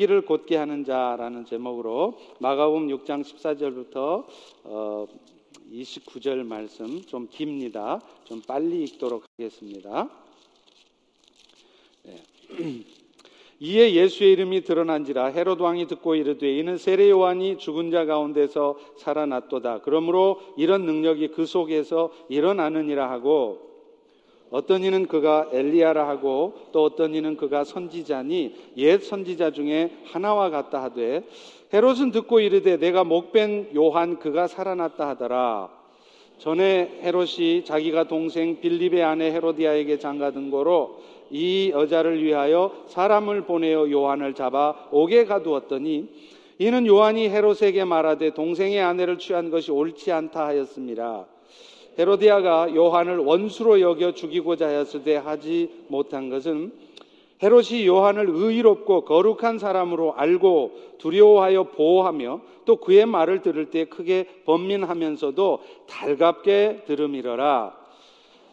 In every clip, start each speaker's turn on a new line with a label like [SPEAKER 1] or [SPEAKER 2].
[SPEAKER 1] 길을 곧게 하는 자라는 제목으로 마가복음 6장 14절부터 어, 29절 말씀 좀 깁니다. 좀 빨리 읽도록 하겠습니다. 네. 이에 예수의 이름이 드러난지라 헤롯 왕이 듣고 이르되 이는 세례 요한이 죽은 자 가운데서 살아났도다. 그러므로 이런 능력이 그 속에서 일어나느니라 하고 어떤 이는 그가 엘리야라 하고 또 어떤 이는 그가 선지자니 옛 선지자 중에 하나와 같다 하되 헤롯은 듣고 이르되 내가 목벤 요한 그가 살아났다 하더라 전에 헤롯이 자기가 동생 빌립의 아내 헤로디아에게 장가든 거로 이 여자를 위하여 사람을 보내어 요한을 잡아 옥에 가두었더니 이는 요한이 헤롯에게 말하되 동생의 아내를 취한 것이 옳지 않다 하였습니다. 헤로디아가 요한을 원수로 여겨 죽이고자 하였으되 하지 못한 것은 헤롯이 요한을 의롭고 거룩한 사람으로 알고 두려워하여 보호하며 또 그의 말을 들을 때 크게 번민하면서도 달갑게 들음이러라.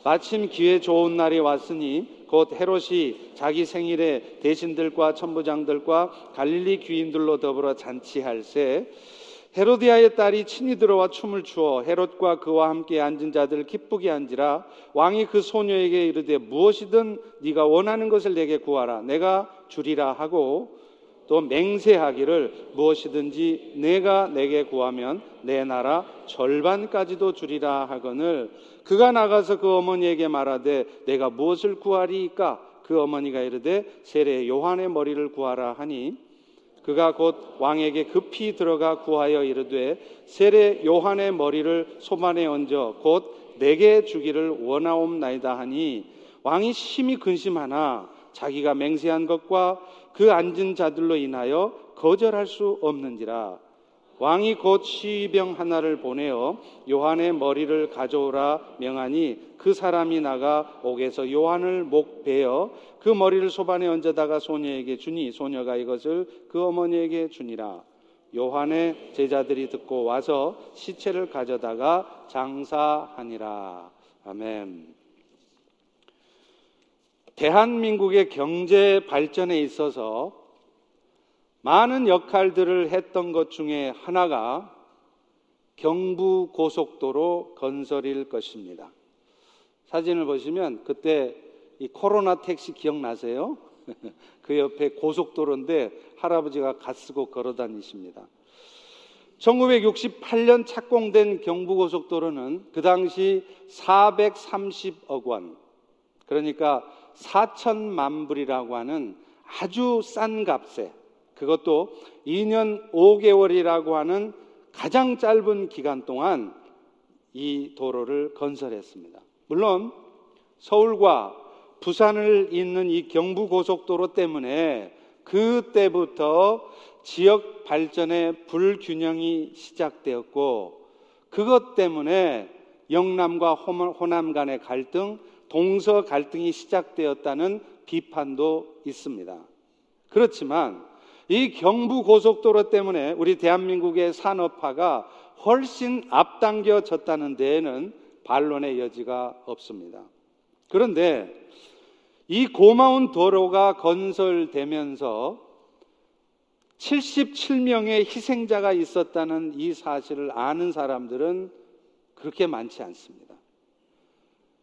[SPEAKER 1] 마침 기회 좋은 날이 왔으니 곧 헤롯이 자기 생일에 대신들과 천부장들과 갈릴리 귀인들로 더불어 잔치할새 헤로디아의 딸이 친히 들어와 춤을 추어 헤롯과 그와 함께 앉은 자들을 기쁘게 한지라. 왕이 그 소녀에게 이르되 무엇이든 네가 원하는 것을 내게 구하라. 내가 주리라 하고 또 맹세하기를 무엇이든지 내가 내게 구하면 내 나라 절반까지도 주리라 하거늘. 그가 나가서 그 어머니에게 말하되 내가 무엇을 구하리이까? 그 어머니가 이르되 세례 요한의 머리를 구하라 하니 그가 곧 왕에게 급히 들어가 구하여 이르되 세례 요한의 머리를 소만에 얹어 곧 내게 주기를 원하옵나이다 하니 왕이 심히 근심하나 자기가 맹세한 것과 그 앉은 자들로 인하여 거절할 수 없는지라 왕이 곧 시병 하나를 보내어 요한의 머리를 가져오라 명하니 그 사람이 나가 옥에서 요한을 목 베어 그 머리를 소반에 얹어다가 소녀에게 주니 소녀가 이것을 그 어머니에게 주니라 요한의 제자들이 듣고 와서 시체를 가져다가 장사하니라 아멘. 대한민국의 경제 발전에 있어서 많은 역할들을 했던 것 중에 하나가 경부 고속도로 건설일 것입니다. 사진을 보시면 그때 이 코로나 택시 기억나세요? 그 옆에 고속도로인데 할아버지가 갓 쓰고 걸어 다니십니다. 1968년 착공된 경부고속도로는 그 당시 430억 원, 그러니까 4천만 불이라고 하는 아주 싼 값에 그것도 2년 5개월이라고 하는 가장 짧은 기간 동안 이 도로를 건설했습니다. 물론 서울과 부산을 잇는 이 경부고속도로 때문에 그때부터 지역 발전의 불균형이 시작되었고 그것 때문에 영남과 호남 간의 갈등, 동서 갈등이 시작되었다는 비판도 있습니다. 그렇지만 이 경부 고속도로 때문에 우리 대한민국의 산업화가 훨씬 앞당겨졌다는 데에는 반론의 여지가 없습니다. 그런데 이 고마운 도로가 건설되면서 77명의 희생자가 있었다는 이 사실을 아는 사람들은 그렇게 많지 않습니다.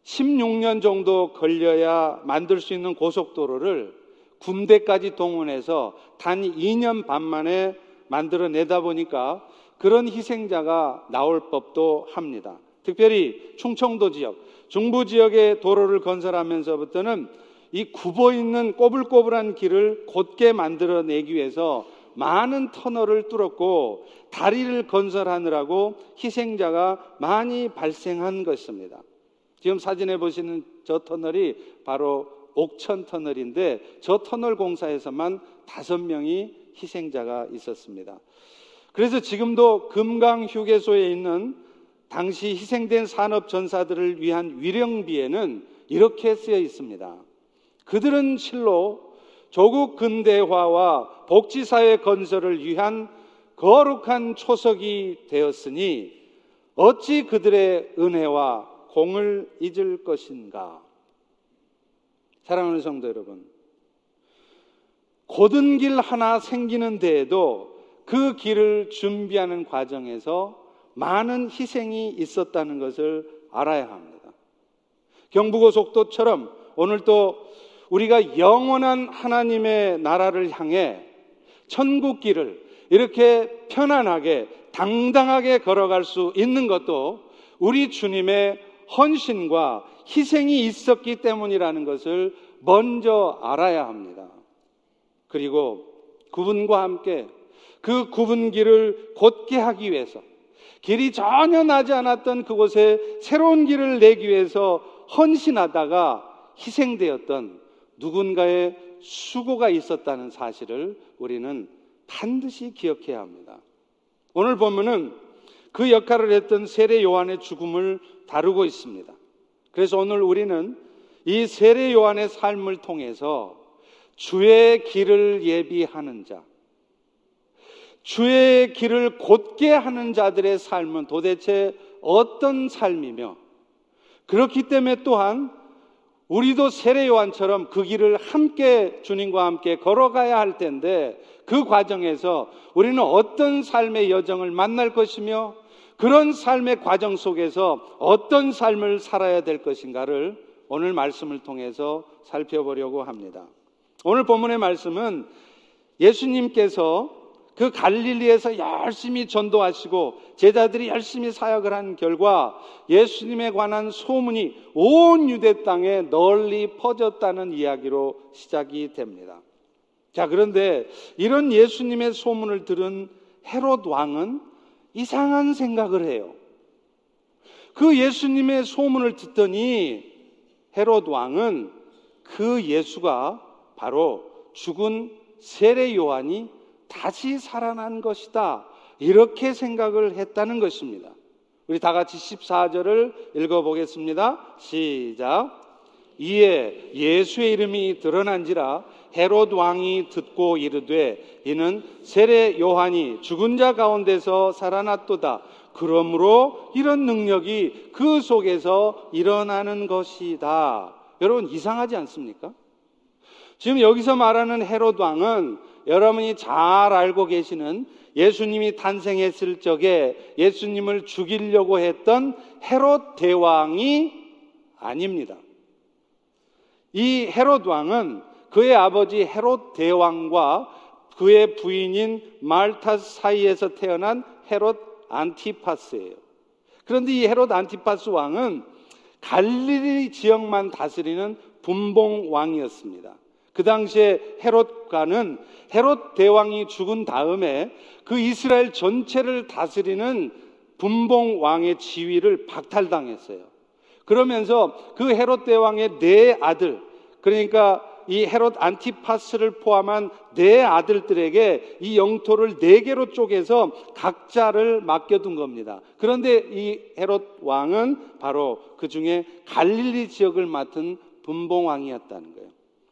[SPEAKER 1] 16년 정도 걸려야 만들 수 있는 고속도로를 군대까지 동원해서 단 2년 반 만에 만들어내다 보니까 그런 희생자가 나올 법도 합니다. 특별히 충청도 지역, 중부 지역의 도로를 건설하면서부터는 이 굽어 있는 꼬불꼬불한 길을 곧게 만들어내기 위해서 많은 터널을 뚫었고 다리를 건설하느라고 희생자가 많이 발생한 것입니다. 지금 사진에 보시는 저 터널이 바로 옥천 터널인데 저 터널 공사에서만 다섯 명이 희생자가 있었습니다. 그래서 지금도 금강 휴게소에 있는 당시 희생된 산업 전사들을 위한 위령비에는 이렇게 쓰여 있습니다. 그들은 실로 조국 근대화와 복지사회 건설을 위한 거룩한 초석이 되었으니 어찌 그들의 은혜와 공을 잊을 것인가? 사랑하는 성도 여러분, 고든 길 하나 생기는 데에도 그 길을 준비하는 과정에서 많은 희생이 있었다는 것을 알아야 합니다. 경부고속도처럼 오늘 또 우리가 영원한 하나님의 나라를 향해 천국 길을 이렇게 편안하게 당당하게 걸어갈 수 있는 것도 우리 주님의 헌신과 희생이 있었기 때문이라는 것을 먼저 알아야 합니다. 그리고 그분과 함께 그 굽은 길을 곧게 하기 위해서 길이 전혀 나지 않았던 그곳에 새로운 길을 내기 위해서 헌신하다가 희생되었던 누군가의 수고가 있었다는 사실을 우리는 반드시 기억해야 합니다. 오늘 보면은 그 역할을 했던 세례 요한의 죽음을 다루고 있습니다. 그래서 오늘 우리는 이 세례 요한의 삶을 통해서 주의 길을 예비하는 자, 주의 길을 곧게 하는 자들의 삶은 도대체 어떤 삶이며 그렇기 때문에 또한 우리도 세례 요한처럼 그 길을 함께 주님과 함께 걸어가야 할 텐데 그 과정에서 우리는 어떤 삶의 여정을 만날 것이며 그런 삶의 과정 속에서 어떤 삶을 살아야 될 것인가를 오늘 말씀을 통해서 살펴보려고 합니다. 오늘 본문의 말씀은 예수님께서 그 갈릴리에서 열심히 전도하시고 제자들이 열심히 사역을 한 결과 예수님에 관한 소문이 온 유대 땅에 널리 퍼졌다는 이야기로 시작이 됩니다. 자, 그런데 이런 예수님의 소문을 들은 헤롯 왕은 이상한 생각을 해요. 그 예수님의 소문을 듣더니 헤롯 왕은 그 예수가 바로 죽은 세례 요한이 다시 살아난 것이다. 이렇게 생각을 했다는 것입니다. 우리 다 같이 14절을 읽어보겠습니다. 시작. 이에 예수의 이름이 드러난지라 헤롯 왕이 듣고 이르되 이는 세례 요한이 죽은 자 가운데서 살아났도다. 그러므로 이런 능력이 그 속에서 일어나는 것이다. 여러분 이상하지 않습니까? 지금 여기서 말하는 헤롯 왕은 여러분이 잘 알고 계시는 예수님이 탄생했을 적에 예수님을 죽이려고 했던 헤롯 대왕이 아닙니다. 이 헤롯 왕은 그의 아버지 헤롯 대왕과 그의 부인인 말타 사이에서 태어난 헤롯 안티파스예요. 그런데 이 헤롯 안티파스 왕은 갈릴리 지역만 다스리는 분봉 왕이었습니다. 그 당시에 헤롯과는 헤롯 대왕이 죽은 다음에 그 이스라엘 전체를 다스리는 분봉 왕의 지위를 박탈당했어요. 그러면서 그 헤롯 대왕의 네 아들, 그러니까 이 헤롯 안티파스를 포함한 네 아들들에게 이 영토를 네 개로 쪼개서 각자를 맡겨둔 겁니다. 그런데 이 헤롯 왕은 바로 그 중에 갈릴리 지역을 맡은 분봉 왕이었다는 거예요.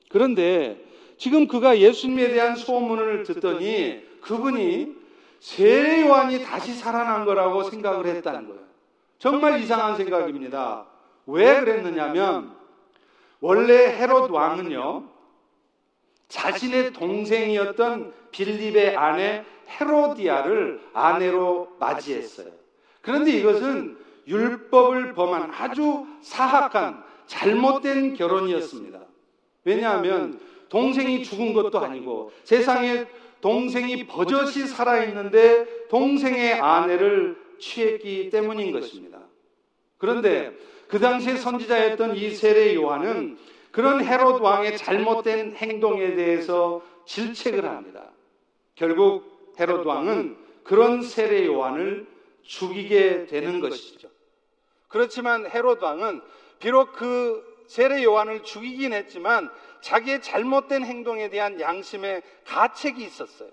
[SPEAKER 1] 그런데 지금 그가 예수님에 대한 소문을 듣더니 그분이 세례 요한이 다시 살아난 거라고 생각을 했다는 거예요. 정말 이상한 생각입니다. 왜 그랬느냐면 원래 헤롯 왕은요 자신의 동생이었던 빌립의 아내 헤로디아를 아내로 맞이했어요. 그런데 이것은 율법을 범한 아주 사악한 잘못된 결혼이었습니다. 왜냐하면 동생이 죽은 것도 아니고 세상에 동생이 버젓이 살아있는데 동생의 아내를 취했기 때문인 것입니다. 그런데 그 당시에 선지자였던 이 세례 요한은 그런 헤롯 왕의 잘못된 행동에 대해서 질책을 합니다. 결국 헤롯 왕은 그런 세례 요한을 죽이게 되는 것이죠. 그렇지만 헤롯 왕은 비록 그 세례 요한을 죽이긴 했지만 자기의 잘못된 행동에 대한 양심의 가책이 있었어요.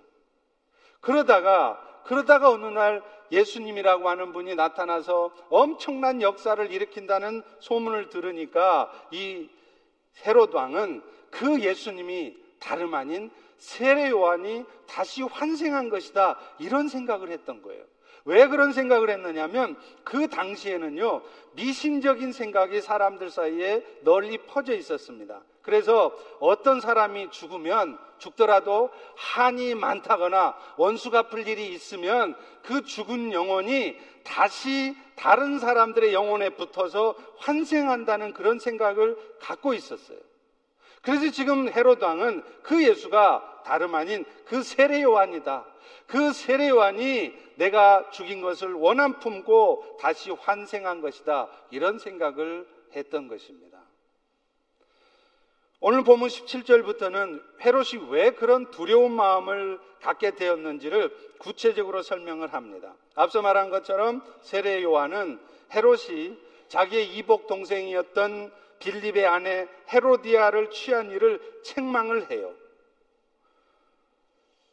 [SPEAKER 1] 그러다가 그러다가 어느 날 예수님이라고 하는 분이 나타나서 엄청난 역사를 일으킨다는 소문을 들으니까 이 헤롯 왕은 그 예수님이 다름 아닌 세례 요한이 다시 환생한 것이다 이런 생각을 했던 거예요. 왜 그런 생각을 했느냐면 그 당시에는요, 미신적인 생각이 사람들 사이에 널리 퍼져 있었습니다. 그래서 어떤 사람이 죽으면 죽더라도 한이 많다거나 원수 갚을 일이 있으면 그 죽은 영혼이 다시 다른 사람들의 영혼에 붙어서 환생한다는 그런 생각을 갖고 있었어요. 그래서 지금 헤로드 왕은 그 예수가 다름 아닌 그 세례 요한이다. 그 세례 요한이 내가 죽인 것을 원한 품고 다시 환생한 것이다. 이런 생각을 했던 것입니다. 오늘 보면 17절부터는 헤롯이 왜 그런 두려운 마음을 갖게 되었는지를 구체적으로 설명을 합니다. 앞서 말한 것처럼 세례 요한은 헤롯이 자기의 이복 동생이었던 빌립의 아내 헤로디아를 취한 일을 책망을 해요.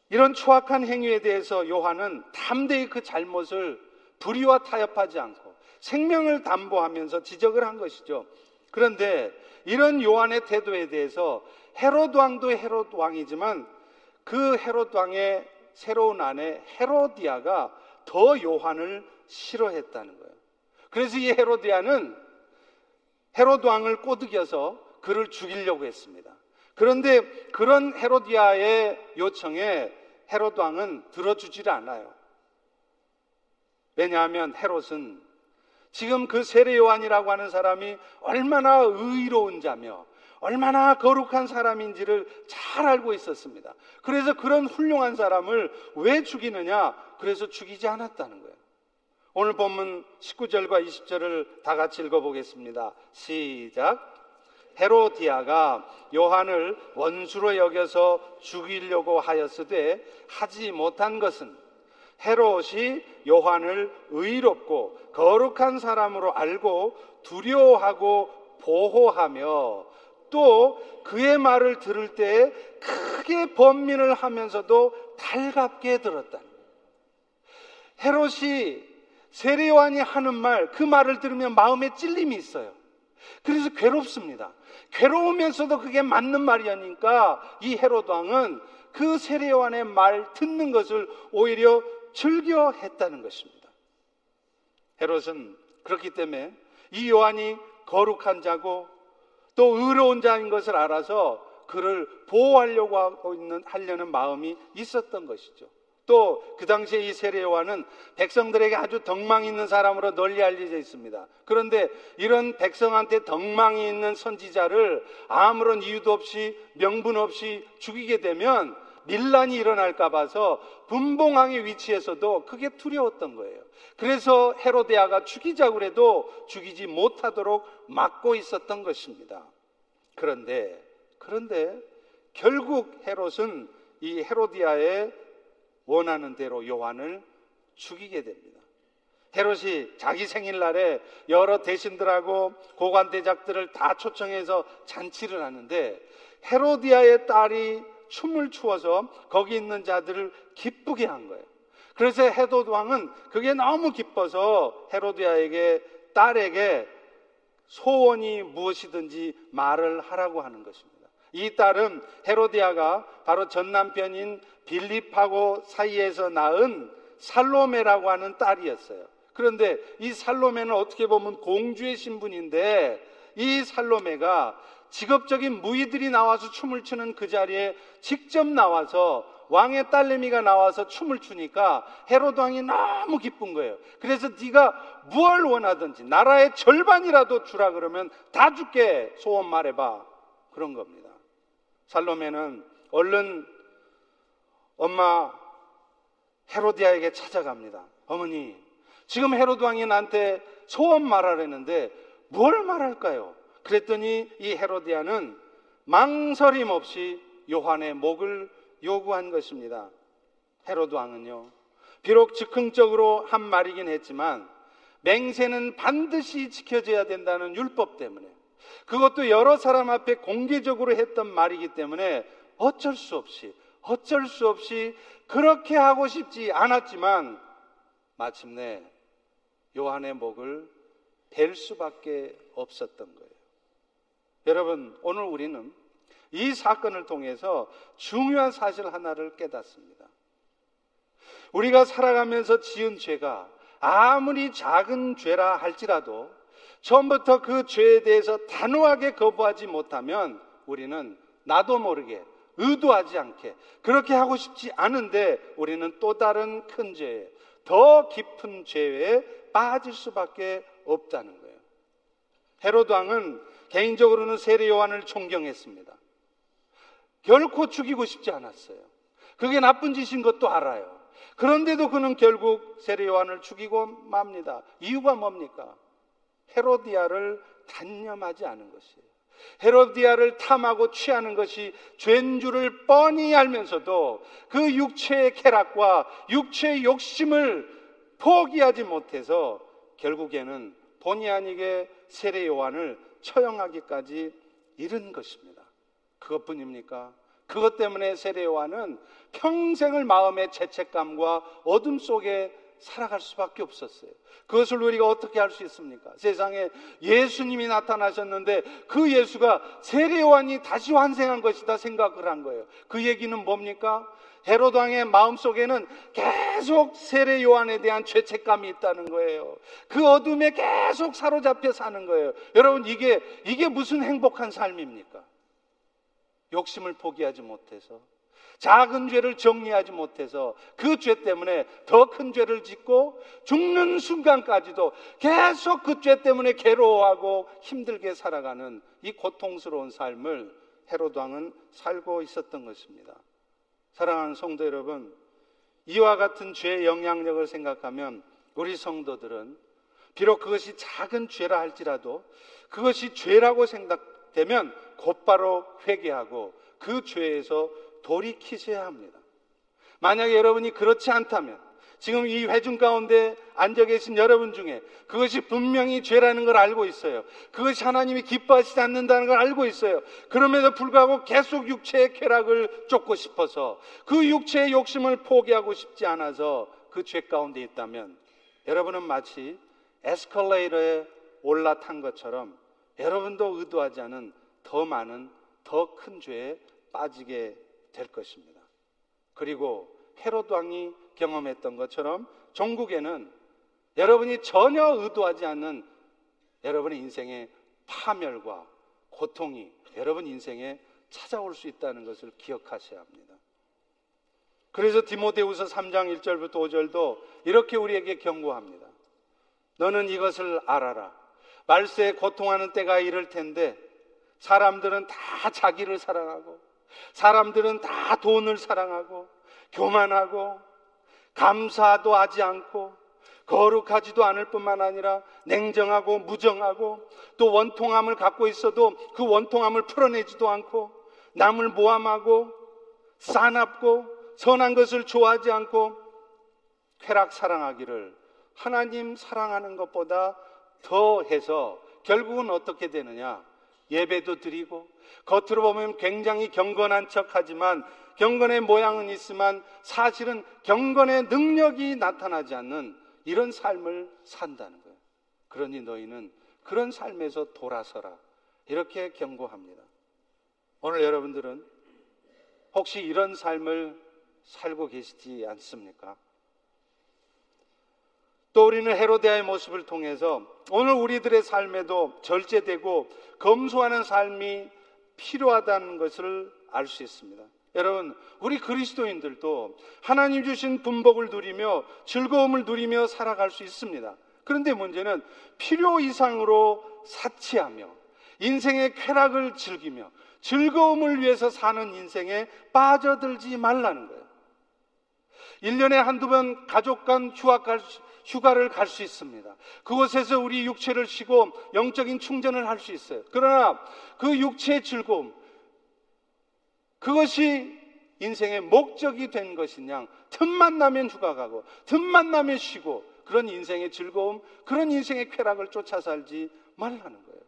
[SPEAKER 1] 이런 추악한 행위에 대해서 요한은 담대히 그 잘못을 불의와 타협하지 않고 생명을 담보하면서 지적을 한 것이죠. 그런데 이런 요한의 태도에 대해서 헤롯 왕도 헤롯 왕이지만 그 헤롯 왕의 새로운 아내 헤로디아가 더 요한을 싫어했다는 거예요. 그래서 이 헤로디아는 헤롯 왕을 꼬드겨서 그를 죽이려고 했습니다. 그런데 그런 헤로디아의 요청에 헤롯 왕은 들어주질 않아요. 왜냐하면 헤롯은 지금 그 세례 요한이라고 하는 사람이 얼마나 의로운 자며 얼마나 거룩한 사람인지를 잘 알고 있었습니다. 그래서 그런 훌륭한 사람을 왜 죽이느냐? 그래서 죽이지 않았다는 거예요. 오늘 본문 19절과 20절을 다 같이 읽어보겠습니다. 시작. 헤로디아가 요한을 원수로 여겨서 죽이려고 하였으되 하지 못한 것은 헤롯이 요한을 의롭고 거룩한 사람으로 알고 두려워하고 보호하며 또 그의 말을 들을 때 크게 번민을 하면서도 달갑게 들었다. 헤롯이 세례요한이 하는 말, 그 말을 들으면 마음에 찔림이 있어요. 그래서 괴롭습니다. 괴로우면서도 그게 맞는 말이니까 이 헤롯 왕은 그 세례요한의 말 듣는 것을 오히려 즐겨 했다는 것입니다. 헤롯은 그렇기 때문에 이 요한이 거룩한 자고 또 의로운 자인 것을 알아서 그를 보호하려고 하고 있는 하려는 마음이 있었던 것이죠. 또 그 당시에 이 세례 요한은 백성들에게 아주 덕망 있는 사람으로 널리 알려져 있습니다. 그런데 이런 백성한테 덕망이 있는 선지자를 아무런 이유도 없이 명분 없이 죽이게 되면 밀란이 일어날까 봐서 분봉왕의 위치에서도 그게 두려웠던 거예요. 그래서 헤로데아가 죽이자고 해도 죽이지 못하도록 막고 있었던 것입니다. 그런데 그런데 결국 헤롯은 이 헤로디아의 원하는 대로 요한을 죽이게 됩니다. 헤롯이 자기 생일날에 여러 대신들하고 고관대작들을 다 초청해서 잔치를 하는데 헤로디아의 딸이 춤을 추어서 거기 있는 자들을 기쁘게 한 거예요. 그래서 헤롯 왕은 그게 너무 기뻐서 헤로디아에게 딸에게 소원이 무엇이든지 말을 하라고 하는 것입니다. 이 딸은 헤로디아가 바로 전 남편인 빌립하고 사이에서 낳은 살로메라고 하는 딸이었어요. 그런데 이 살로메는 어떻게 보면 공주의 신분인데 이 살로메가 직업적인 무의들이 나와서 춤을 추는 그 자리에 직접 나와서 왕의 딸내미가 나와서 춤을 추니까 헤로드 왕이 너무 기쁜 거예요. 그래서 네가 무엇 원하든지 나라의 절반이라도 주라 그러면 다 줄게 소원 말해봐 그런 겁니다. 살로메는 얼른 엄마 헤로디아에게 찾아갑니다. 어머니 지금 헤로드 왕이 나한테 소원 말하라는데 뭘 말할까요? 그랬더니 이 헤로디아는 망설임 없이 요한의 목을 요구한 것입니다. 헤로드 왕은요. 비록 즉흥적으로 한 말이긴 했지만 맹세는 반드시 지켜져야 된다는 율법 때문에 그것도 여러 사람 앞에 공개적으로 했던 말이기 때문에 어쩔 수 없이 어쩔 수 없이 그렇게 하고 싶지 않았지만 마침내 요한의 목을 벨 수밖에 없었던 거예요. 여러분, 오늘 우리는 이 사건을 통해서 중요한 사실 하나를 깨닫습니다. 우리가 살아가면서 지은 죄가 아무리 작은 죄라 할지라도 처음부터 그 죄에 대해서 단호하게 거부하지 못하면 우리는 나도 모르게 의도하지 않게 그렇게 하고 싶지 않은데 우리는 또 다른 큰 죄에 더 깊은 죄에 빠질 수밖에 없다는 거예요. 헤로드 왕은 개인적으로는 세례 요한을 존경했습니다. 결코 죽이고 싶지 않았어요. 그게 나쁜 짓인 것도 알아요. 그런데도 그는 결국 세례 요한을 죽이고 맙니다. 이유가 뭡니까? 헤로디아를 단념하지 않은 것이에요. 헤로디아를 탐하고 취하는 것이 죄인 줄을 뻔히 알면서도 그 육체의 쾌락과 육체의 욕심을 포기하지 못해서 결국에는 본의 아니게 세례 요한을 처형하기까지 이른 것입니다. 그것뿐입니까? 그것 때문에 세례 요한은 평생을 마음의 죄책감과 어둠 속에 살아갈 수밖에 없었어요. 그것을 우리가 어떻게 할 수 있습니까? 세상에 예수님이 나타나셨는데 그 예수가 세례 요한이 다시 환생한 것이다 생각을 한 거예요. 그 얘기는 뭡니까? 헤로드 왕의 마음속에는 계속 세례 요한에 대한 죄책감이 있다는 거예요. 그 어둠에 계속 사로잡혀 사는 거예요. 여러분 이게 이게 무슨 행복한 삶입니까? 욕심을 포기하지 못해서 작은 죄를 정리하지 못해서 그 죄 때문에 더 큰 죄를 짓고 죽는 순간까지도 계속 그 죄 때문에 괴로워하고 힘들게 살아가는 이 고통스러운 삶을 헤로드 왕은 살고 있었던 것입니다. 사랑하는 성도 여러분, 이와 같은 죄의 영향력을 생각하면 우리 성도들은 비록 그것이 작은 죄라 할지라도 그것이 죄라고 생각되면 곧바로 회개하고 그 죄에서 돌이키셔야 합니다. 만약에 여러분이 그렇지 않다면 지금 이 회중 가운데 앉아 계신 여러분 중에 그것이 분명히 죄라는 걸 알고 있어요. 그것이 하나님이 기뻐하시지 않는다는 걸 알고 있어요. 그럼에도 불구하고 계속 육체의 쾌락을 쫓고 싶어서 그 육체의 욕심을 포기하고 싶지 않아서 그 죄 가운데 있다면 여러분은 마치 에스컬레이터에 올라탄 것처럼 여러분도 의도하지 않은 더 많은 더 큰 죄에 빠지게 될 것입니다. 그리고 헤로드 왕이 경험했던 것처럼 종국에는 여러분이 전혀 의도하지 않는 여러분의 인생의 파멸과 고통이 여러분 인생에 찾아올 수 있다는 것을 기억하셔야 합니다. 그래서 디모데후서 3장 1절부터 5절도 이렇게 우리에게 경고합니다. 너는 이것을 알아라. 말세에 고통하는 때가 이를 텐데 사람들은 다 자기를 사랑하고 사람들은 다 돈을 사랑하고 교만하고 감사도 하지 않고 거룩하지도 않을 뿐만 아니라 냉정하고 무정하고 또 원통함을 갖고 있어도 그 원통함을 풀어내지도 않고 남을 모함하고 싸납고 선한 것을 좋아하지 않고 쾌락 사랑하기를 하나님 사랑하는 것보다 더 해서 결국은 어떻게 되느냐? 예배도 드리고 겉으로 보면 굉장히 경건한 척 하지만 경건의 모양은 있지만 사실은 경건의 능력이 나타나지 않는 이런 삶을 산다는 거예요. 그러니 너희는 그런 삶에서 돌아서라. 이렇게 경고합니다. 오늘 여러분들은 혹시 이런 삶을 살고 계시지 않습니까? 또 우리는 헤로데아의 모습을 통해서 오늘 우리들의 삶에도 절제되고 검소하는 삶이 필요하다는 것을 알 수 있습니다. 여러분, 우리 그리스도인들도 하나님 주신 분복을 누리며 즐거움을 누리며 살아갈 수 있습니다. 그런데 문제는 필요 이상으로 사치하며 인생의 쾌락을 즐기며 즐거움을 위해서 사는 인생에 빠져들지 말라는 거예요. 1년에 한두 번 가족 간 휴학 갈 수, 휴가를 갈 수 있습니다. 그곳에서 우리 육체를 쉬고 영적인 충전을 할 수 있어요. 그러나 그 육체의 즐거움, 그것이 인생의 목적이 된 것이냐? 틈만 나면 휴가 가고, 틈만 나면 쉬고, 그런 인생의 즐거움, 그런 인생의 쾌락을 쫓아 살지 말라는 거예요.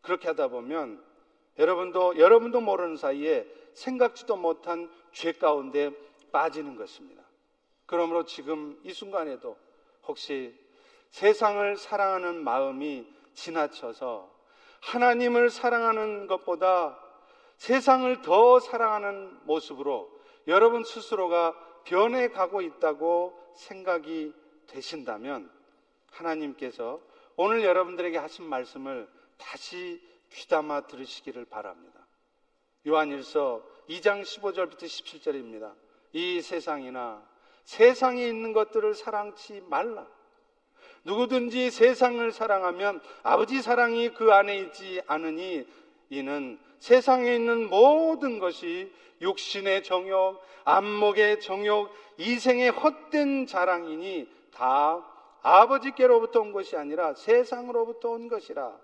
[SPEAKER 1] 그렇게 하다 보면 여러분도, 여러분도 모르는 사이에 생각지도 못한 죄 가운데 빠지는 것입니다. 그러므로 지금 이 순간에도 혹시 세상을 사랑하는 마음이 지나쳐서 하나님을 사랑하는 것보다 세상을 더 사랑하는 모습으로 여러분 스스로가 변해가고 있다고 생각이 되신다면 하나님께서 오늘 여러분들에게 하신 말씀을 다시 귀담아 들으시기를 바랍니다. 요한일서 2장 15절부터 17절입니다. 이 세상이나 세상에 있는 것들을 사랑치 말라. 누구든지 세상을 사랑하면 아버지 사랑이 그 안에 있지 않으니 이는 세상에 있는 모든 것이 육신의 정욕, 안목의 정욕, 이생의 헛된 자랑이니 다 아버지께로부터 온 것이 아니라 세상으로부터 온 것이라.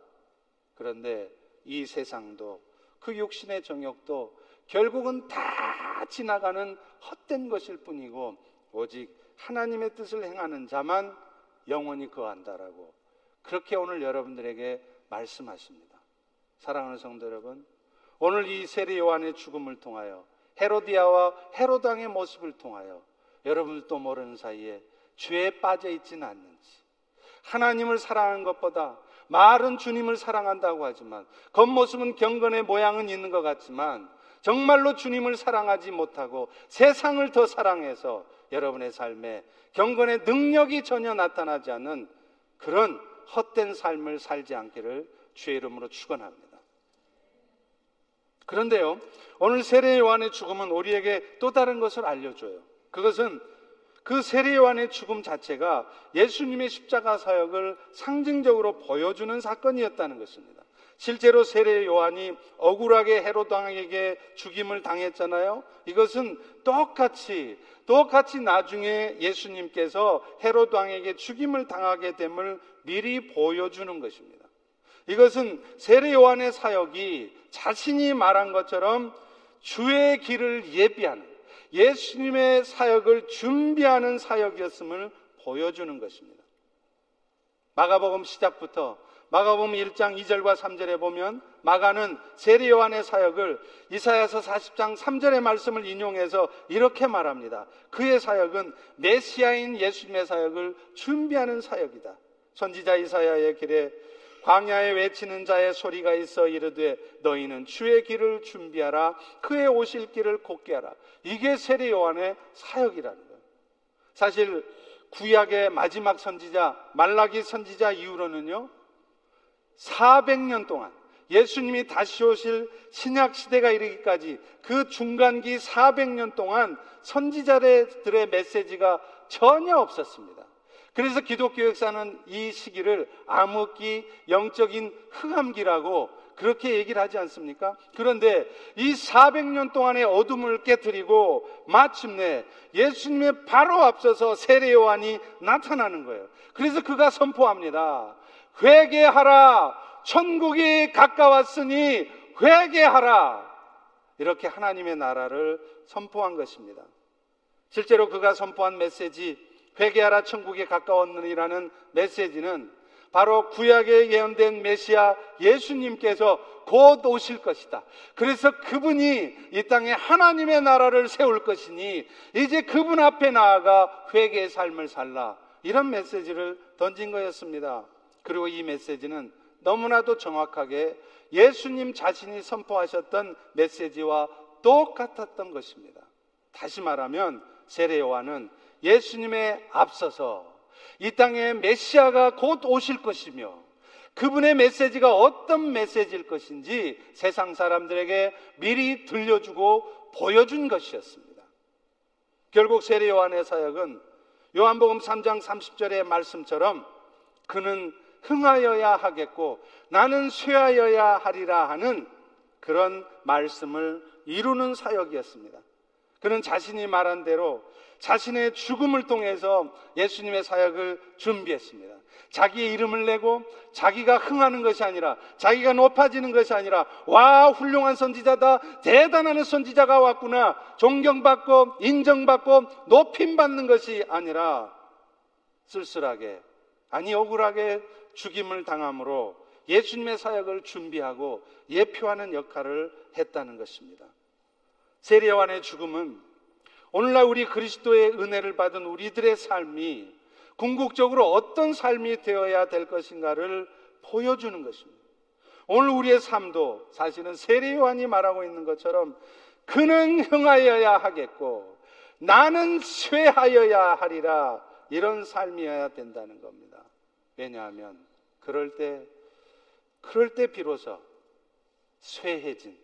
[SPEAKER 1] 그런데 이 세상도 그 육신의 정욕도 결국은 다 지나가는 헛된 것일 뿐이고 오직 하나님의 뜻을 행하는 자만 영원히 거한다라고 그렇게 오늘 여러분들에게 말씀하십니다. 사랑하는 성도 여러분, 오늘 이 세례 요한의 죽음을 통하여 헤로디아와 헤로당의 모습을 통하여 여러분들도 모르는 사이에 죄에 빠져 있지는 않는지 하나님을 사랑하는 것보다 말은 주님을 사랑한다고 하지만 겉모습은 경건의 모양은 있는 것 같지만 정말로 주님을 사랑하지 못하고 세상을 더 사랑해서 여러분의 삶에 경건의 능력이 전혀 나타나지 않는 그런 헛된 삶을 살지 않기를 주의 이름으로 축원합니다. 그런데요, 오늘 세례 요한의 죽음은 우리에게 또 다른 것을 알려줘요. 그것은 그 세례 요한의 죽음 자체가 예수님의 십자가 사역을 상징적으로 보여주는 사건이었다는 것입니다. 실제로 세례 요한이 억울하게 헤롯 왕에게 죽임을 당했잖아요. 이것은 똑같이 똑같이 나중에 예수님께서 헤롯 왕에게 죽임을 당하게 됨을 미리 보여주는 것입니다. 이것은 세례 요한의 사역이 자신이 말한 것처럼 주의 길을 예비하는 예수님의 사역을 준비하는 사역이었음을 보여주는 것입니다. 마가복음 시작부터 마가복음 1장 2절과 3절에 보면 마가는 세례 요한의 사역을 이사야서 40장 3절의 말씀을 인용해서 이렇게 말합니다. 그의 사역은 메시아인 예수님의 사역을 준비하는 사역이다. 선지자 이사야의 길에 광야에 외치는 자의 소리가 있어 이르되 너희는 주의 길을 준비하라 그의 오실 길을 곧게 하라 이게 세례 요한의 사역이라는 거예요. 사실 구약의 마지막 선지자 말라기 선지자 이후로는요 400년 동안 예수님이 다시 오실 신약 시대가 이르기까지 그 중간기 400년 동안 선지자들의 메시지가 전혀 없었습니다. 그래서 기독교 역사는 이 시기를 암흑기, 영적인 흑암기라고 그렇게 얘기를 하지 않습니까? 그런데 이 400년 동안의 어둠을 깨뜨리고 마침내 예수님의 바로 앞서서 세례 요한이 나타나는 거예요. 그래서 그가 선포합니다. 회개하라. 천국이 가까웠으니 회개하라. 이렇게 하나님의 나라를 선포한 것입니다. 실제로 그가 선포한 메시지 회개하라 천국에 가까웠느니라는 메시지는 바로 구약에 예언된 메시아 예수님께서 곧 오실 것이다. 그래서 그분이 이 땅에 하나님의 나라를 세울 것이니 이제 그분 앞에 나아가 회개의 삶을 살라. 이런 메시지를 던진 거였습니다. 그리고 이 메시지는 너무나도 정확하게 예수님 자신이 선포하셨던 메시지와 똑같았던 것입니다. 다시 말하면 세례 요한은 예수님의 앞서서 이 땅에 메시아가 곧 오실 것이며 그분의 메시지가 어떤 메시지일 것인지 세상 사람들에게 미리 들려주고 보여준 것이었습니다. 결국 세례 요한의 사역은 요한복음 3장 30절의 말씀처럼 그는 흥하여야 하겠고 나는 쇠하여야 하리라 하는 그런 말씀을 이루는 사역이었습니다. 그는 자신이 말한 대로 자신의 죽음을 통해서 예수님의 사역을 준비했습니다. 자기의 이름을 내고 자기가 흥하는 것이 아니라 자기가 높아지는 것이 아니라 와 훌륭한 선지자다 대단한 선지자가 왔구나 존경받고 인정받고 높임받는 것이 아니라 쓸쓸하게 아니 억울하게 죽임을 당함으로 예수님의 사역을 준비하고 예표하는 역할을 했다는 것입니다. 세례요한의 죽음은 오늘날 우리 그리스도의 은혜를 받은 우리들의 삶이 궁극적으로 어떤 삶이 되어야 될 것인가를 보여주는 것입니다. 오늘 우리의 삶도 사실은 세례 요한이 말하고 있는 것처럼 그는 흥하여야 하겠고 나는 쇠하여야 하리라 이런 삶이어야 된다는 겁니다. 왜냐하면 그럴 때 그럴 때 비로소 쇠해진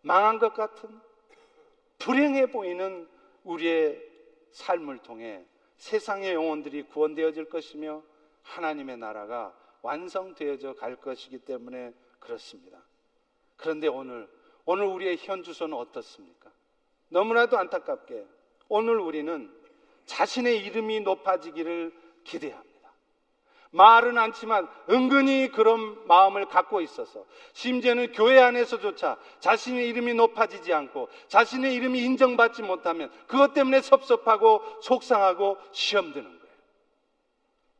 [SPEAKER 1] 망한 것 같은 불행해 보이는 우리의 삶을 통해 세상의 영혼들이 구원되어질 것이며 하나님의 나라가 완성되어져 갈 것이기 때문에 그렇습니다. 그런데 오늘, 오늘 우리의 현 주소는 어떻습니까? 너무나도 안타깝게 오늘 우리는 자신의 이름이 높아지기를 기대합니다. 말은 않지만 은근히 그런 마음을 갖고 있어서 심지어는 교회 안에서조차 자신의 이름이 높아지지 않고 자신의 이름이 인정받지 못하면 그것 때문에 섭섭하고 속상하고 시험 드는 거예요.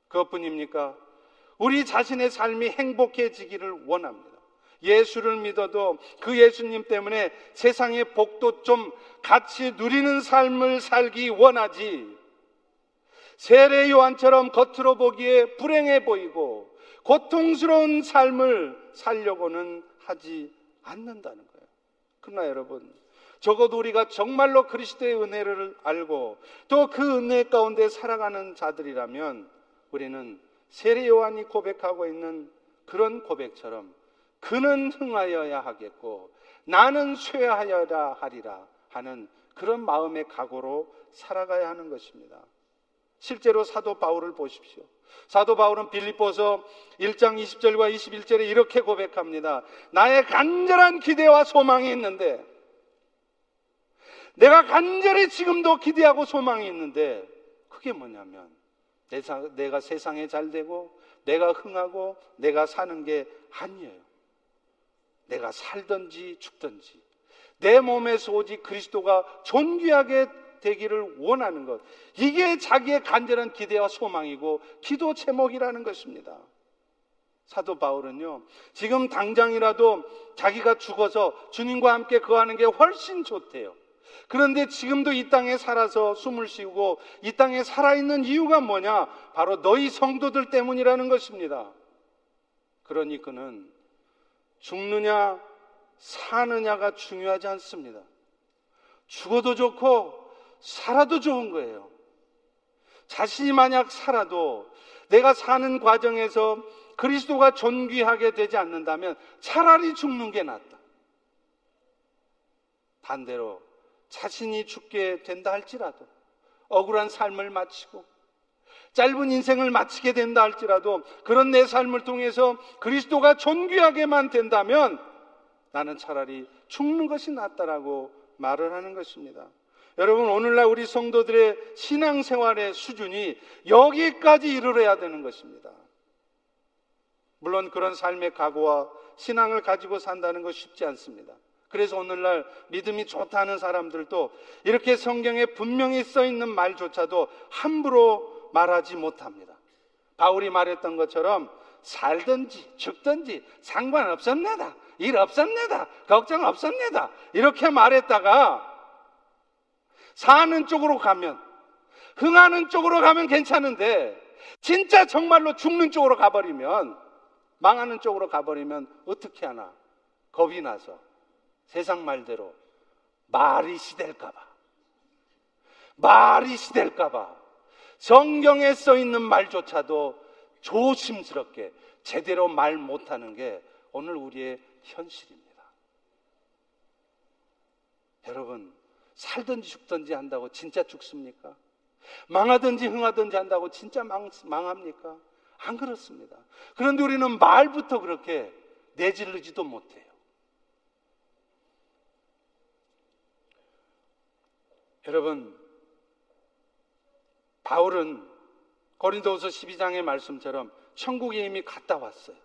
[SPEAKER 1] 그것뿐입니까? 우리 자신의 삶이 행복해지기를 원합니다. 예수를 믿어도 그 예수님 때문에 세상의 복도 좀 같이 누리는 삶을 살기 원하지. 세례 요한처럼 겉으로 보기에 불행해 보이고 고통스러운 삶을 살려고는 하지 않는다는 거예요. 그러나 여러분, 적어도 우리가 정말로 그리스도의 은혜를 알고 또 그 은혜 가운데 살아가는 자들이라면 우리는 세례 요한이 고백하고 있는 그런 고백처럼 그는 흥하여야 하겠고 나는 쇠하여야 하리라 하는 그런 마음의 각오로 살아가야 하는 것입니다. 실제로 사도 바울을 보십시오. 사도 바울은 빌립보서 1장 20절과 21절에 이렇게 고백합니다. 나의 간절한 기대와 소망이 있는데 내가 간절히 지금도 기대하고 소망이 있는데 그게 뭐냐면 내가 세상에 잘 되고 내가 흥하고 내가 사는 게 아니에요. 내가 살든지 죽든지 내 몸에서 오직 그리스도가 존귀하게 되기를 원하는 것. 이게 자기의 간절한 기대와 소망이고 기도 제목이라는 것입니다. 사도 바울은요, 지금 당장이라도 자기가 죽어서 주님과 함께 거하는 게 훨씬 좋대요. 그런데 지금도 이 땅에 살아서 숨을 쉬고 이 땅에 살아있는 이유가 뭐냐? 바로 너희 성도들 때문이라는 것입니다. 그러니 그는 죽느냐, 사느냐가 중요하지 않습니다. 죽어도 좋고 살아도 좋은 거예요. 자신이 만약 살아도 내가 사는 과정에서 그리스도가 존귀하게 되지 않는다면 차라리 죽는 게 낫다. 반대로 자신이 죽게 된다 할지라도 억울한 삶을 마치고 짧은 인생을 마치게 된다 할지라도 그런 내 삶을 통해서 그리스도가 존귀하게만 된다면 나는 차라리 죽는 것이 낫다라고 말을 하는 것입니다. 여러분, 오늘날 우리 성도들의 신앙생활의 수준이 여기까지 이르러야 되는 것입니다. 물론 그런 삶의 각오와 신앙을 가지고 산다는 것 쉽지 않습니다. 그래서 오늘날 믿음이 좋다는 사람들도 이렇게 성경에 분명히 써 있는 말조차도 함부로 말하지 못합니다. 바울이 말했던 것처럼 살든지 죽든지 상관없었네다. 일 없었네다. 걱정 없었네다. 이렇게 말했다가 사는 쪽으로 가면, 흥하는 쪽으로 가면 괜찮은데, 진짜 정말로 죽는 쪽으로 가버리면, 망하는 쪽으로 가버리면 어떻게 하나? 겁이 나서 세상 말대로 말이 시될까봐. 말이 시될까봐. 성경에 써 있는 말조차도 조심스럽게 제대로 말 못하는 게 오늘 우리의 현실입니다. 여러분, 살든지 죽든지 한다고 진짜 죽습니까? 망하든지 흥하든지 한다고 진짜 망, 망합니까? 안 그렇습니다. 그런데 우리는 말부터 그렇게 내질르지도 못해요. 여러분, 바울은 고린도후서 12장의 말씀처럼 천국에 이미 갔다 왔어요.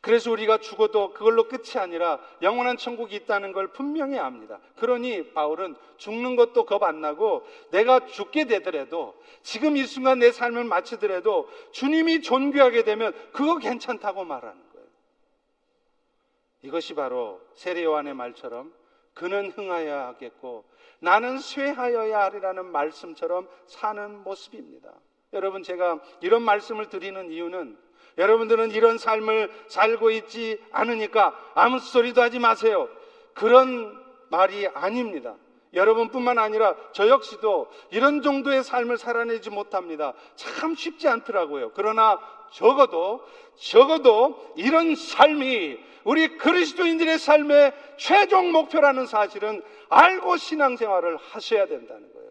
[SPEAKER 1] 그래서 우리가 죽어도 그걸로 끝이 아니라 영원한 천국이 있다는 걸 분명히 압니다. 그러니 바울은 죽는 것도 겁 안 나고 내가 죽게 되더라도 지금 이 순간 내 삶을 마치더라도 주님이 존귀하게 되면 그거 괜찮다고 말하는 거예요. 이것이 바로 세례 요한의 말처럼 그는 흥하여야 하겠고 나는 쇠하여야 하리라는 말씀처럼 사는 모습입니다. 여러분 제가 이런 말씀을 드리는 이유는 여러분들은 이런 삶을 살고 있지 않으니까 아무 소리도 하지 마세요. 그런 말이 아닙니다. 여러분뿐만 아니라 저 역시도 이런 정도의 삶을 살아내지 못합니다. 참 쉽지 않더라고요. 그러나 적어도 적어도 이런 삶이 우리 그리스도인들의 삶의 최종 목표라는 사실은 알고 신앙생활을 하셔야 된다는 거예요.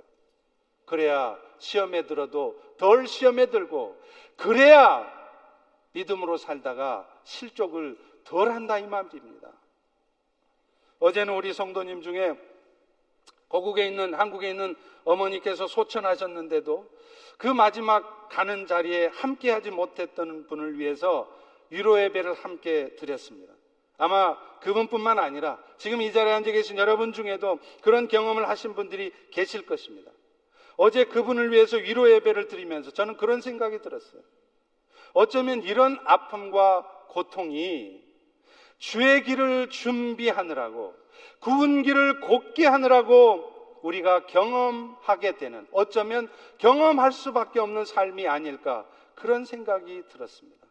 [SPEAKER 1] 그래야 시험에 들어도 덜 시험에 들고 그래야 믿음으로 살다가 실족을 덜 한다 이 말입니다. 어제는 우리 성도님 중에 고국에 있는 한국에 있는 어머니께서 소천하셨는데도 그 마지막 가는 자리에 함께 하지 못했던 분을 위해서 위로 예배를 함께 드렸습니다. 아마 그분뿐만 아니라 지금 이 자리에 앉아 계신 여러분 중에도 그런 경험을 하신 분들이 계실 것입니다. 어제 그분을 위해서 위로 예배를 드리면서 저는 그런 생각이 들었어요. 어쩌면 이런 아픔과 고통이 주의 길을 준비하느라고 구운 길을 곧게 하느라고 우리가 경험하게 되는 어쩌면 경험할 수밖에 없는 삶이 아닐까 그런 생각이 들었습니다.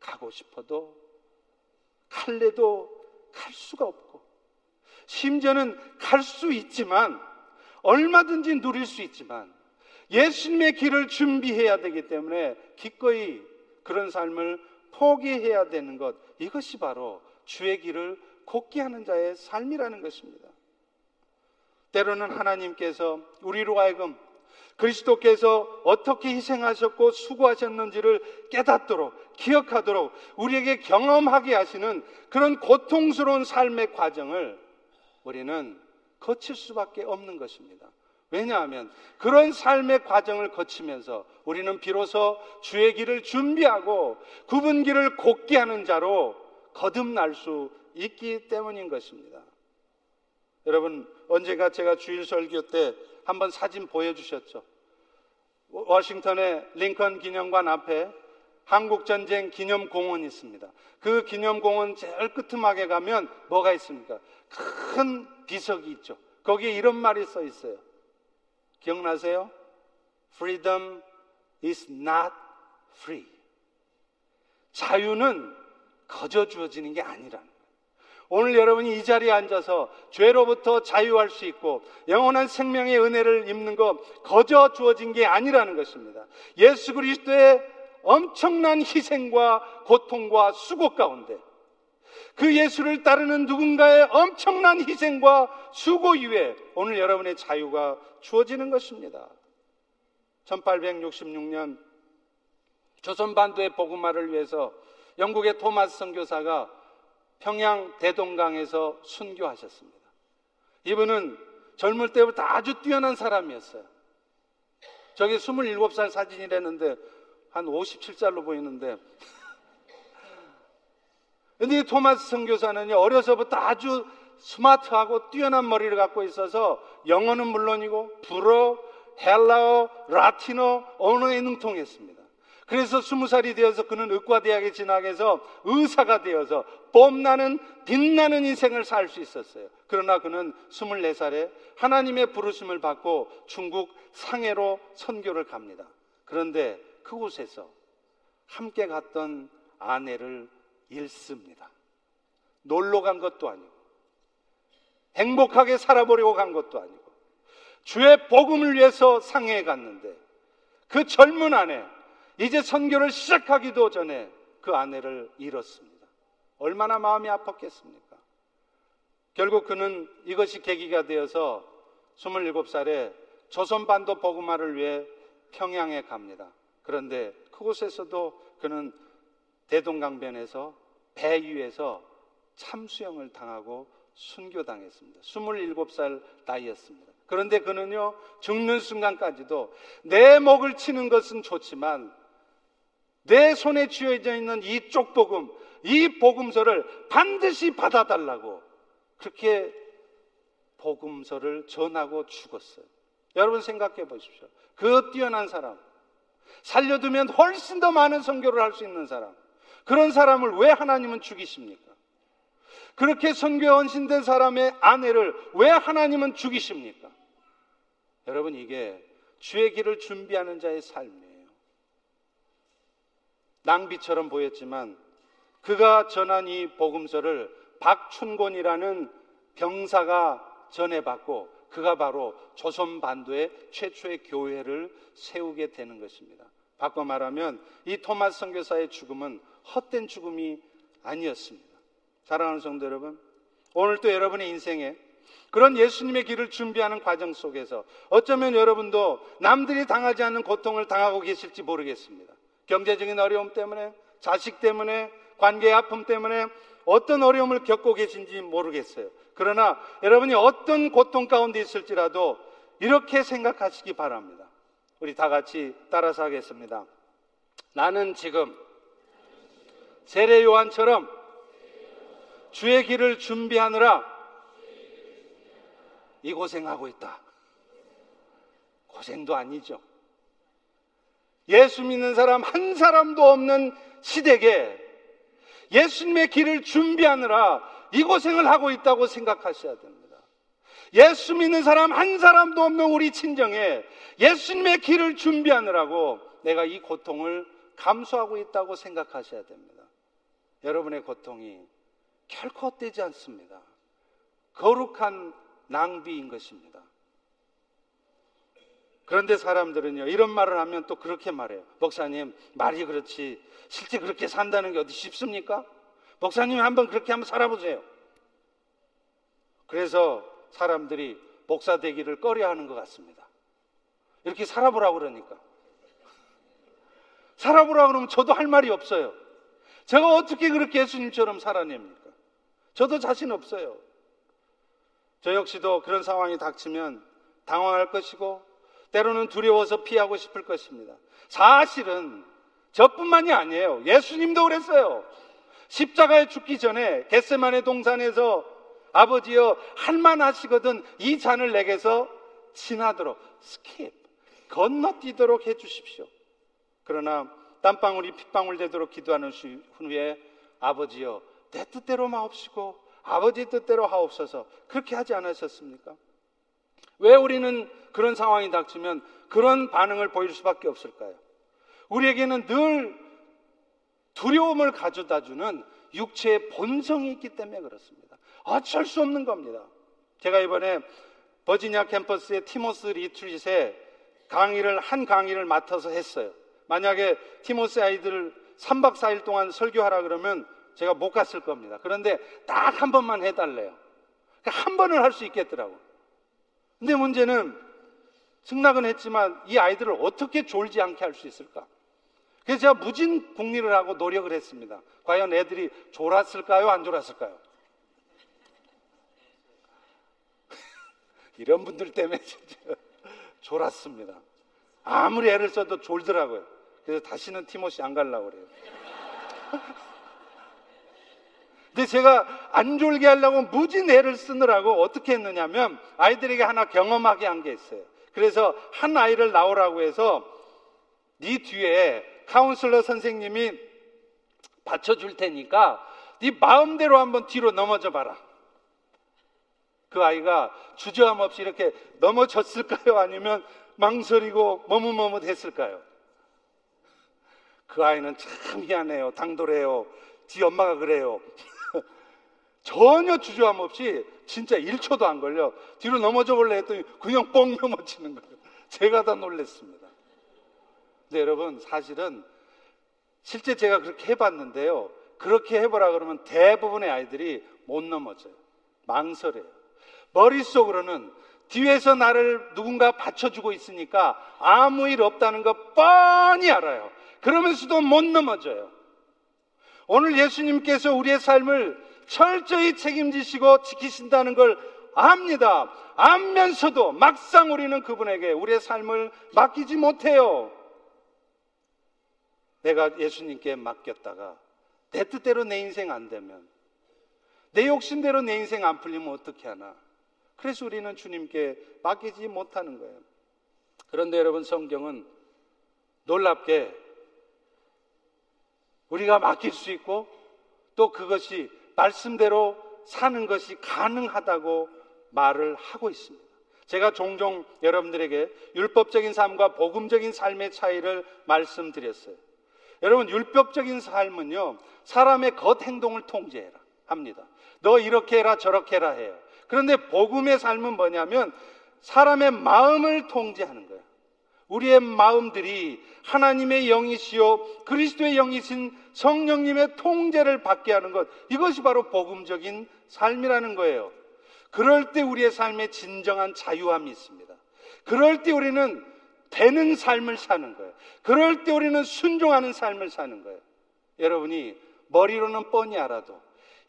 [SPEAKER 1] 가고 싶어도 갈래도 갈 수가 없고 심지어는 갈 수 있지만 얼마든지 누릴 수 있지만 예수님의 길을 준비해야 되기 때문에 기꺼이 그런 삶을 포기해야 되는 것 이것이 바로 주의 길을 곱게 하는 자의 삶이라는 것입니다. 때로는 하나님께서 우리로 하여금 그리스도께서 어떻게 희생하셨고 수고하셨는지를 깨닫도록 기억하도록 우리에게 경험하게 하시는 그런 고통스러운 삶의 과정을 우리는 거칠 수밖에 없는 것입니다. 왜냐하면 그런 삶의 과정을 거치면서 우리는 비로소 주의 길을 준비하고 구분 길을 곧게 하는 자로 거듭날 수 있기 때문인 것입니다. 여러분, 언제가 제가 주일 설교 때 한번 사진 보여주셨죠? 워싱턴의 링컨 기념관 앞에 한국전쟁 기념공원이 있습니다. 그 기념공원 제일 끄트막에 가면 뭐가 있습니까? 큰 비석이 있죠. 거기에 이런 말이 써 있어요. 기억나세요? Freedom is not free. 자유는 거저 주어지는 게 아니라는 거예요. 오늘 여러분이 이 자리에 앉아서 죄로부터 자유할 수 있고 영원한 생명의 은혜를 입는 것 거저 주어진 게 아니라는 것입니다. 예수 그리스도의 엄청난 희생과 고통과 수고 가운데 그 예수를 따르는 누군가의 엄청난 희생과 수고 이외에 오늘 여러분의 자유가 주어지는 것입니다. 1866년 조선 반도의 복음화를 위해서 영국의 토마스 선교사가 평양 대동강에서 순교하셨습니다. 이분은 젊을 때부터 아주 뛰어난 사람이었어요. 저게 27살 사진이랬는데 한 57살로 보이는데 근데 이 토마스 선교사는요, 어려서부터 아주 스마트하고 뛰어난 머리를 갖고 있어서 영어는 물론이고 불어, 헬라어, 라틴어 언어에 능통했습니다. 그래서 스무 살이 되어서 그는 의과대학에 진학해서 의사가 되어서 뽐나는 빛나는 인생을 살 수 있었어요. 그러나 그는 24살에 하나님의 부르심을 받고 중국 상해로 선교를 갑니다. 그런데 그곳에서 함께 갔던 아내를 잃습니다. 놀러 간 것도 아니고, 행복하게 살아보려고 간 것도 아니고, 주의 복음을 위해서 상해에 갔는데, 그 젊은 아내, 이제 선교를 시작하기도 전에 그 아내를 잃었습니다. 얼마나 마음이 아팠겠습니까? 결국 그는 이것이 계기가 되어서 27살에 조선반도 복음화를 위해 평양에 갑니다. 그런데 그곳에서도 그는 대동강변에서 배 위에서 참수형을 당하고 순교당했습니다. 27살 나이였습니다. 그런데 그는요, 죽는 순간까지도 내 목을 치는 것은 좋지만 내 손에 쥐어져 있는 이 쪽복음, 이 복음서를 반드시 받아달라고 그렇게 복음서를 전하고 죽었어요. 여러분 생각해 보십시오. 그 뛰어난 사람, 살려두면 훨씬 더 많은 선교를 할 수 있는 사람, 그런 사람을 왜 하나님은 죽이십니까? 그렇게 선교에 헌신된 사람의 아내를 왜 하나님은 죽이십니까? 여러분, 이게 주의 길을 준비하는 자의 삶이에요. 낭비처럼 보였지만 그가 전한 이 복음서를 박춘곤이라는 병사가 전해받고 그가 바로 조선 반도의 최초의 교회를 세우게 되는 것입니다. 바꿔 말하면 이 토마스 선교사의 죽음은 헛된 죽음이 아니었습니다. 사랑하는 성도 여러분, 오늘 또 여러분의 인생에 그런 예수님의 길을 준비하는 과정 속에서 어쩌면 여러분도 남들이 당하지 않는 고통을 당하고 계실지 모르겠습니다. 경제적인 어려움 때문에, 자식 때문에, 관계의 아픔 때문에 어떤 어려움을 겪고 계신지 모르겠어요. 그러나 여러분이 어떤 고통 가운데 있을지라도 이렇게 생각하시기 바랍니다. 우리 다 같이 따라서 하겠습니다. 나는 지금 세례 요한처럼 주의 길을 준비하느라 이 고생하고 있다. 고생도 아니죠. 예수 믿는 사람 한 사람도 없는 시대에 예수님의 길을 준비하느라 이 고생을 하고 있다고 생각하셔야 됩니다. 예수 믿는 사람 한 사람도 없는 우리 친정에 예수님의 길을 준비하느라고 내가 이 고통을 감수하고 있다고 생각하셔야 됩니다. 여러분의 고통이 결코 헛되지 않습니다. 거룩한 낭비인 것입니다. 그런데 사람들은요, 이런 말을 하면 또 그렇게 말해요. 목사님, 말이 그렇지. 실제 그렇게 산다는 게 어디 쉽습니까? 목사님 한번 그렇게 한번 살아보세요. 그래서 사람들이 목사 되기를 꺼려 하는 것 같습니다. 이렇게 살아보라고 그러니까. 살아보라고 그러면 저도 할 말이 없어요. 제가 어떻게 그렇게 예수님처럼 살아냅니까? 저도 자신 없어요. 저 역시도 그런 상황이 닥치면 당황할 것이고 때로는 두려워서 피하고 싶을 것입니다. 사실은 저뿐만이 아니에요. 예수님도 그랬어요. 십자가에 죽기 전에 겟세만의 동산에서 아버지여 할만 하시거든 이 잔을 내게서 지나도록 skip 건너뛰도록 해 주십시오. 그러나 땀방울이 핏방울 되도록 기도하는 후에 아버지여 내 뜻대로 마옵시고 아버지 뜻대로 하옵소서 그렇게 하지 않으셨습니까? 왜 우리는 그런 상황이 닥치면 그런 반응을 보일 수밖에 없을까요? 우리에게는 늘 두려움을 가져다 주는 육체의 본성이 있기 때문에 그렇습니다. 어쩔 수 없는 겁니다. 제가 이번에 버지니아 캠퍼스의 티모스 리트릿에 강의를 한 강의를 맡아서 했어요. 만약에 티모스 아이들 3박 4일 동안 설교하라 그러면 제가 못 갔을 겁니다. 그런데 딱 한 번만 해달래요. 그러니까 한 번을 할 수 있겠더라고. 근데 문제는 승낙은 했지만 이 아이들을 어떻게 졸지 않게 할 수 있을까? 그래서 제가 무진 국리를 하고 노력을 했습니다. 과연 애들이 졸았을까요? 안 졸았을까요? 이런 분들 때문에 졸았습니다. 아무리 애를 써도 졸더라고요. 그래서 다시는 티모시 안 가려고 그래요. 근데 제가 안 졸게 하려고 무진 애를 쓰느라고 어떻게 했느냐면 아이들에게 하나 경험하게 한 게 있어요. 그래서 한 아이를 나오라고 해서 네 뒤에 카운슬러 선생님이 받쳐줄 테니까 네 마음대로 한번 뒤로 넘어져 봐라. 그 아이가 주저함 없이 이렇게 넘어졌을까요? 아니면 망설이고 머뭇머뭇했을까요? 그 아이는 참 미안해요. 당돌해요. 지 엄마가 그래요. 전혀 주저함 없이 진짜 1초도 안 걸려 뒤로 넘어져 볼래 했더니 그냥 뻥 넘어지는 거예요. 제가 다 놀랬습니다. 근데 여러분 사실은 실제 제가 그렇게 해봤는데요. 그렇게 해보라 그러면 대부분의 아이들이 못 넘어져요. 망설여요. 머릿속으로는 뒤에서 나를 누군가 받쳐주고 있으니까 아무 일 없다는 거 뻔히 알아요. 그러면서도 못 넘어져요. 오늘 예수님께서 우리의 삶을 철저히 책임지시고 지키신다는 걸 압니다. 알면서도 막상 우리는 그분에게 우리의 삶을 맡기지 못해요. 내가 예수님께 맡겼다가 내 뜻대로 내 인생 안 되면 내 욕심대로 내 인생 안 풀리면 어떻게 하나. 그래서 우리는 주님께 맡기지 못하는 거예요. 그런데 여러분 성경은 놀랍게 우리가 맡길 수 있고 또 그것이 말씀대로 사는 것이 가능하다고 말을 하고 있습니다. 제가 종종 여러분들에게 율법적인 삶과 복음적인 삶의 차이를 말씀드렸어요. 여러분, 율법적인 삶은요, 사람의 겉 행동을 통제해라 합니다. 너 이렇게 해라, 저렇게 해라 해요. 그런데 복음의 삶은 뭐냐면 사람의 마음을 통제하는 거예요. 우리의 마음들이 하나님의 영이시요 그리스도의 영이신 성령님의 통제를 받게 하는 것 이것이 바로 복음적인 삶이라는 거예요. 그럴 때 우리의 삶에 진정한 자유함이 있습니다. 그럴 때 우리는 되는 삶을 사는 거예요. 그럴 때 우리는 순종하는 삶을 사는 거예요. 여러분이 머리로는 뻔히 알아도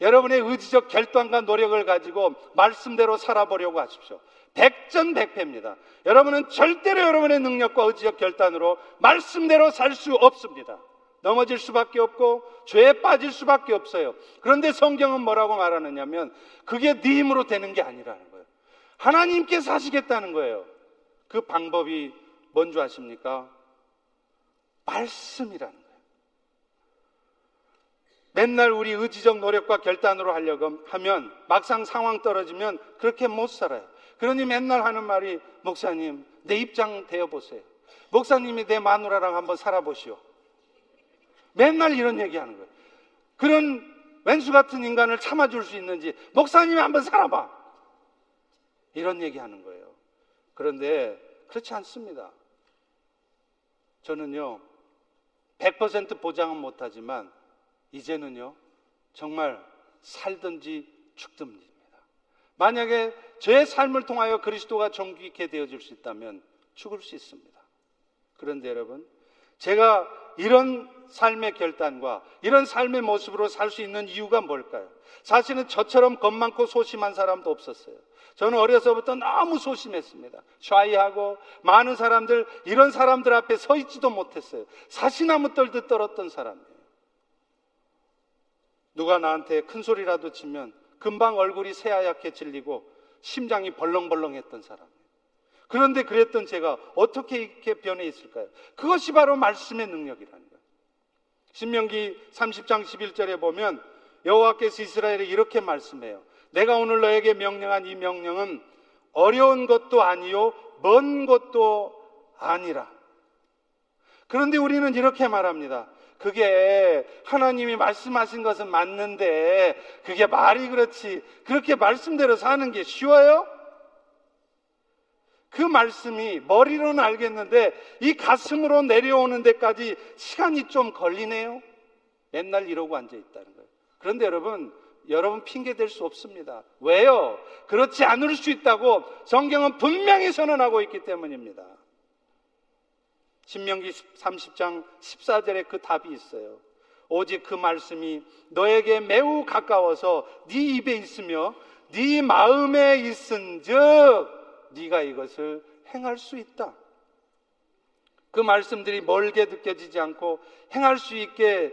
[SPEAKER 1] 여러분의 의지적 결단과 노력을 가지고 말씀대로 살아보려고 하십시오. 백전백패입니다. 여러분은 절대로 여러분의 능력과 의지적 결단으로 말씀대로 살 수 없습니다. 넘어질 수밖에 없고 죄에 빠질 수밖에 없어요. 그런데 성경은 뭐라고 말하느냐면 그게 네 힘으로 되는 게 아니라는 거예요. 하나님께서 하시겠다는 거예요. 그 방법이 뭔지 아십니까? 말씀이라는. 맨날 우리 의지적 노력과 결단으로 하려고 하면 막상 상황 떨어지면 그렇게 못 살아요. 그러니 맨날 하는 말이 목사님 내 입장 되어 보세요. 목사님이 내 마누라랑 한번 살아보시오. 맨날 이런 얘기 하는 거예요. 그런 왼수 같은 인간을 참아줄 수 있는지 목사님이 한번 살아봐. 이런 얘기 하는 거예요. 그런데 그렇지 않습니다. 저는요, 100% 보장은 못하지만, 이제는요, 정말 살든지 죽든지 만약에 제 삶을 통하여 그리스도가 정귀케 되어질 수 있다면 죽을 수 있습니다. 그런데 여러분, 제가 이런 삶의 결단과 이런 삶의 모습으로 살 수 있는 이유가 뭘까요? 사실은 저처럼 겁 많고 소심한 사람도 없었어요. 저는 어려서부터 너무 소심했습니다. 샤이하고 많은 사람들, 이런 사람들 앞에 서 있지도 못했어요. 사시나무 떨듯 떨었던 사람이에요. 누가 나한테 큰 소리라도 치면 금방 얼굴이 새하얗게 질리고 심장이 벌렁벌렁했던 사람이에요. 그런데 그랬던 제가 어떻게 이렇게 변해 있을까요? 그것이 바로 말씀의 능력이라는 거예요. 신명기 30장 11절에 보면 여호와께서 이스라엘에 이렇게 말씀해요. 내가 오늘 너에게 명령한 이 명령은 어려운 것도 아니요 먼 것도 아니라. 그런데 우리는 이렇게 말합니다. 그게 하나님이 말씀하신 것은 맞는데 그게 말이 그렇지 그렇게 말씀대로 사는 게 쉬워요? 그 말씀이 머리로는 알겠는데 이 가슴으로 내려오는 데까지 시간이 좀 걸리네요. 맨날 이러고 앉아 있다는 거예요. 그런데 여러분, 여러분 핑계 댈수 없습니다. 왜요? 그렇지 않을 수 있다고 성경은 분명히 선언하고 있기 때문입니다. 신명기 30장 14절에 그 답이 있어요. 오직 그 말씀이 너에게 매우 가까워서 네 입에 있으며 네 마음에 있은즉 네가 이것을 행할 수 있다. 그 말씀들이 멀게 느껴지지 않고 행할 수 있게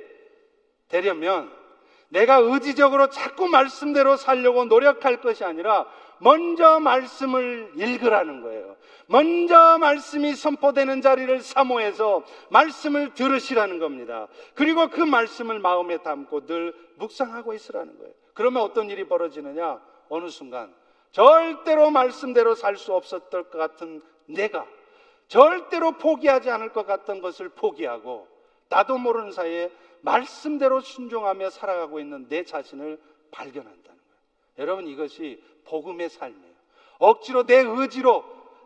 [SPEAKER 1] 되려면 내가 의지적으로 자꾸 말씀대로 살려고 노력할 것이 아니라 먼저 말씀을 읽으라는 거예요. 먼저 말씀이 선포되는 자리를 사모해서 말씀을 들으시라는 겁니다. 그리고 그 말씀을 마음에 담고 늘 묵상하고 있으라는 거예요. 그러면 어떤 일이 벌어지느냐? 어느 순간 절대로 말씀대로 살 수 없었던 것 같은 내가 절대로 포기하지 않을 것 같던 것을 포기하고 나도 모르는 사이에 말씀대로 순종하며 살아가고 있는 내 자신을 발견한다는 거예요. 여러분 이것이 복음의 삶이에요. 억지로 내 의지로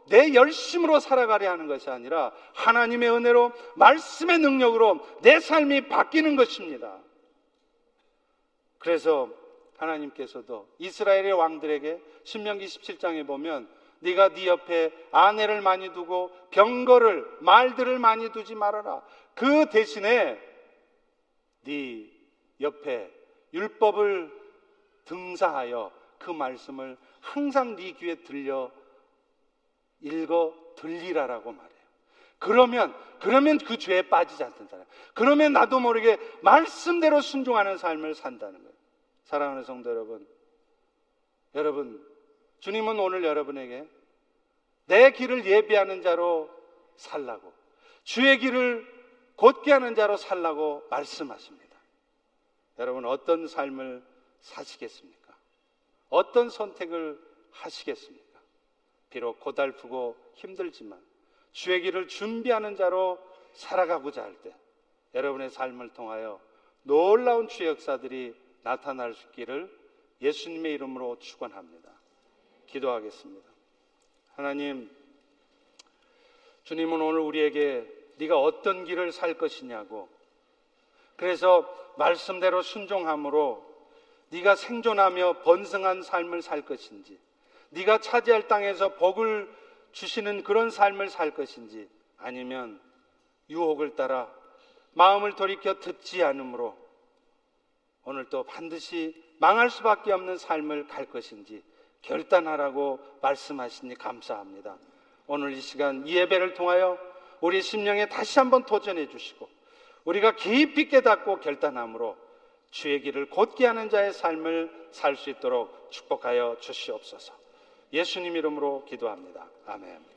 [SPEAKER 1] 내 열심으로 살아가려 하는 것이 아니라 하나님의 은혜로 말씀의 능력으로 내 삶이 바뀌는 것입니다. 그래서 하나님께서도 이스라엘의 왕들에게 신명기 17장에 보면 네가 네 옆에 아내를 많이 두고 병거를 말들을 많이 두지 말아라. 그 대신에 네 옆에 율법을 등사하여 그 말씀을 항상 네 귀에 들려 읽어 들리라라고 말해요. 그러면 그러면 그 죄에 빠지지 않는다. 그러면 나도 모르게 말씀대로 순종하는 삶을 산다는 거예요. 사랑하는 성도 여러분, 여러분 주님은 오늘 여러분에게 내 길을 예비하는 자로 살라고 주의 길을 곧게 하는 자로 살라고 말씀하십니다. 여러분 어떤 삶을 사시겠습니까? 어떤 선택을 하시겠습니까? 비록 고달프고 힘들지만 주의 길을 준비하는 자로 살아가고자 할 때 여러분의 삶을 통하여 놀라운 주의 역사들이 나타날 수 있기를 예수님의 이름으로 축원합니다. 기도하겠습니다. 하나님, 주님은 오늘 우리에게 네가 어떤 길을 살 것이냐고. 그래서 말씀대로 순종함으로 네가 생존하며 번성한 삶을 살 것인지, 네가 차지할 땅에서 복을 주시는 그런 삶을 살 것인지, 아니면 유혹을 따라 마음을 돌이켜 듣지 않으므로 오늘 또 반드시 망할 수밖에 없는 삶을 갈 것인지 결단하라고 말씀하시니 감사합니다. 오늘 이 시간 이 예배를 통하여 우리 심령에 다시 한번 도전해 주시고 우리가 깊이 깨닫고 결단함으로 주의 길을 곧게 하는 자의 삶을 살 수 있도록 축복하여 주시옵소서. 예수님 이름으로 기도합니다. 아멘.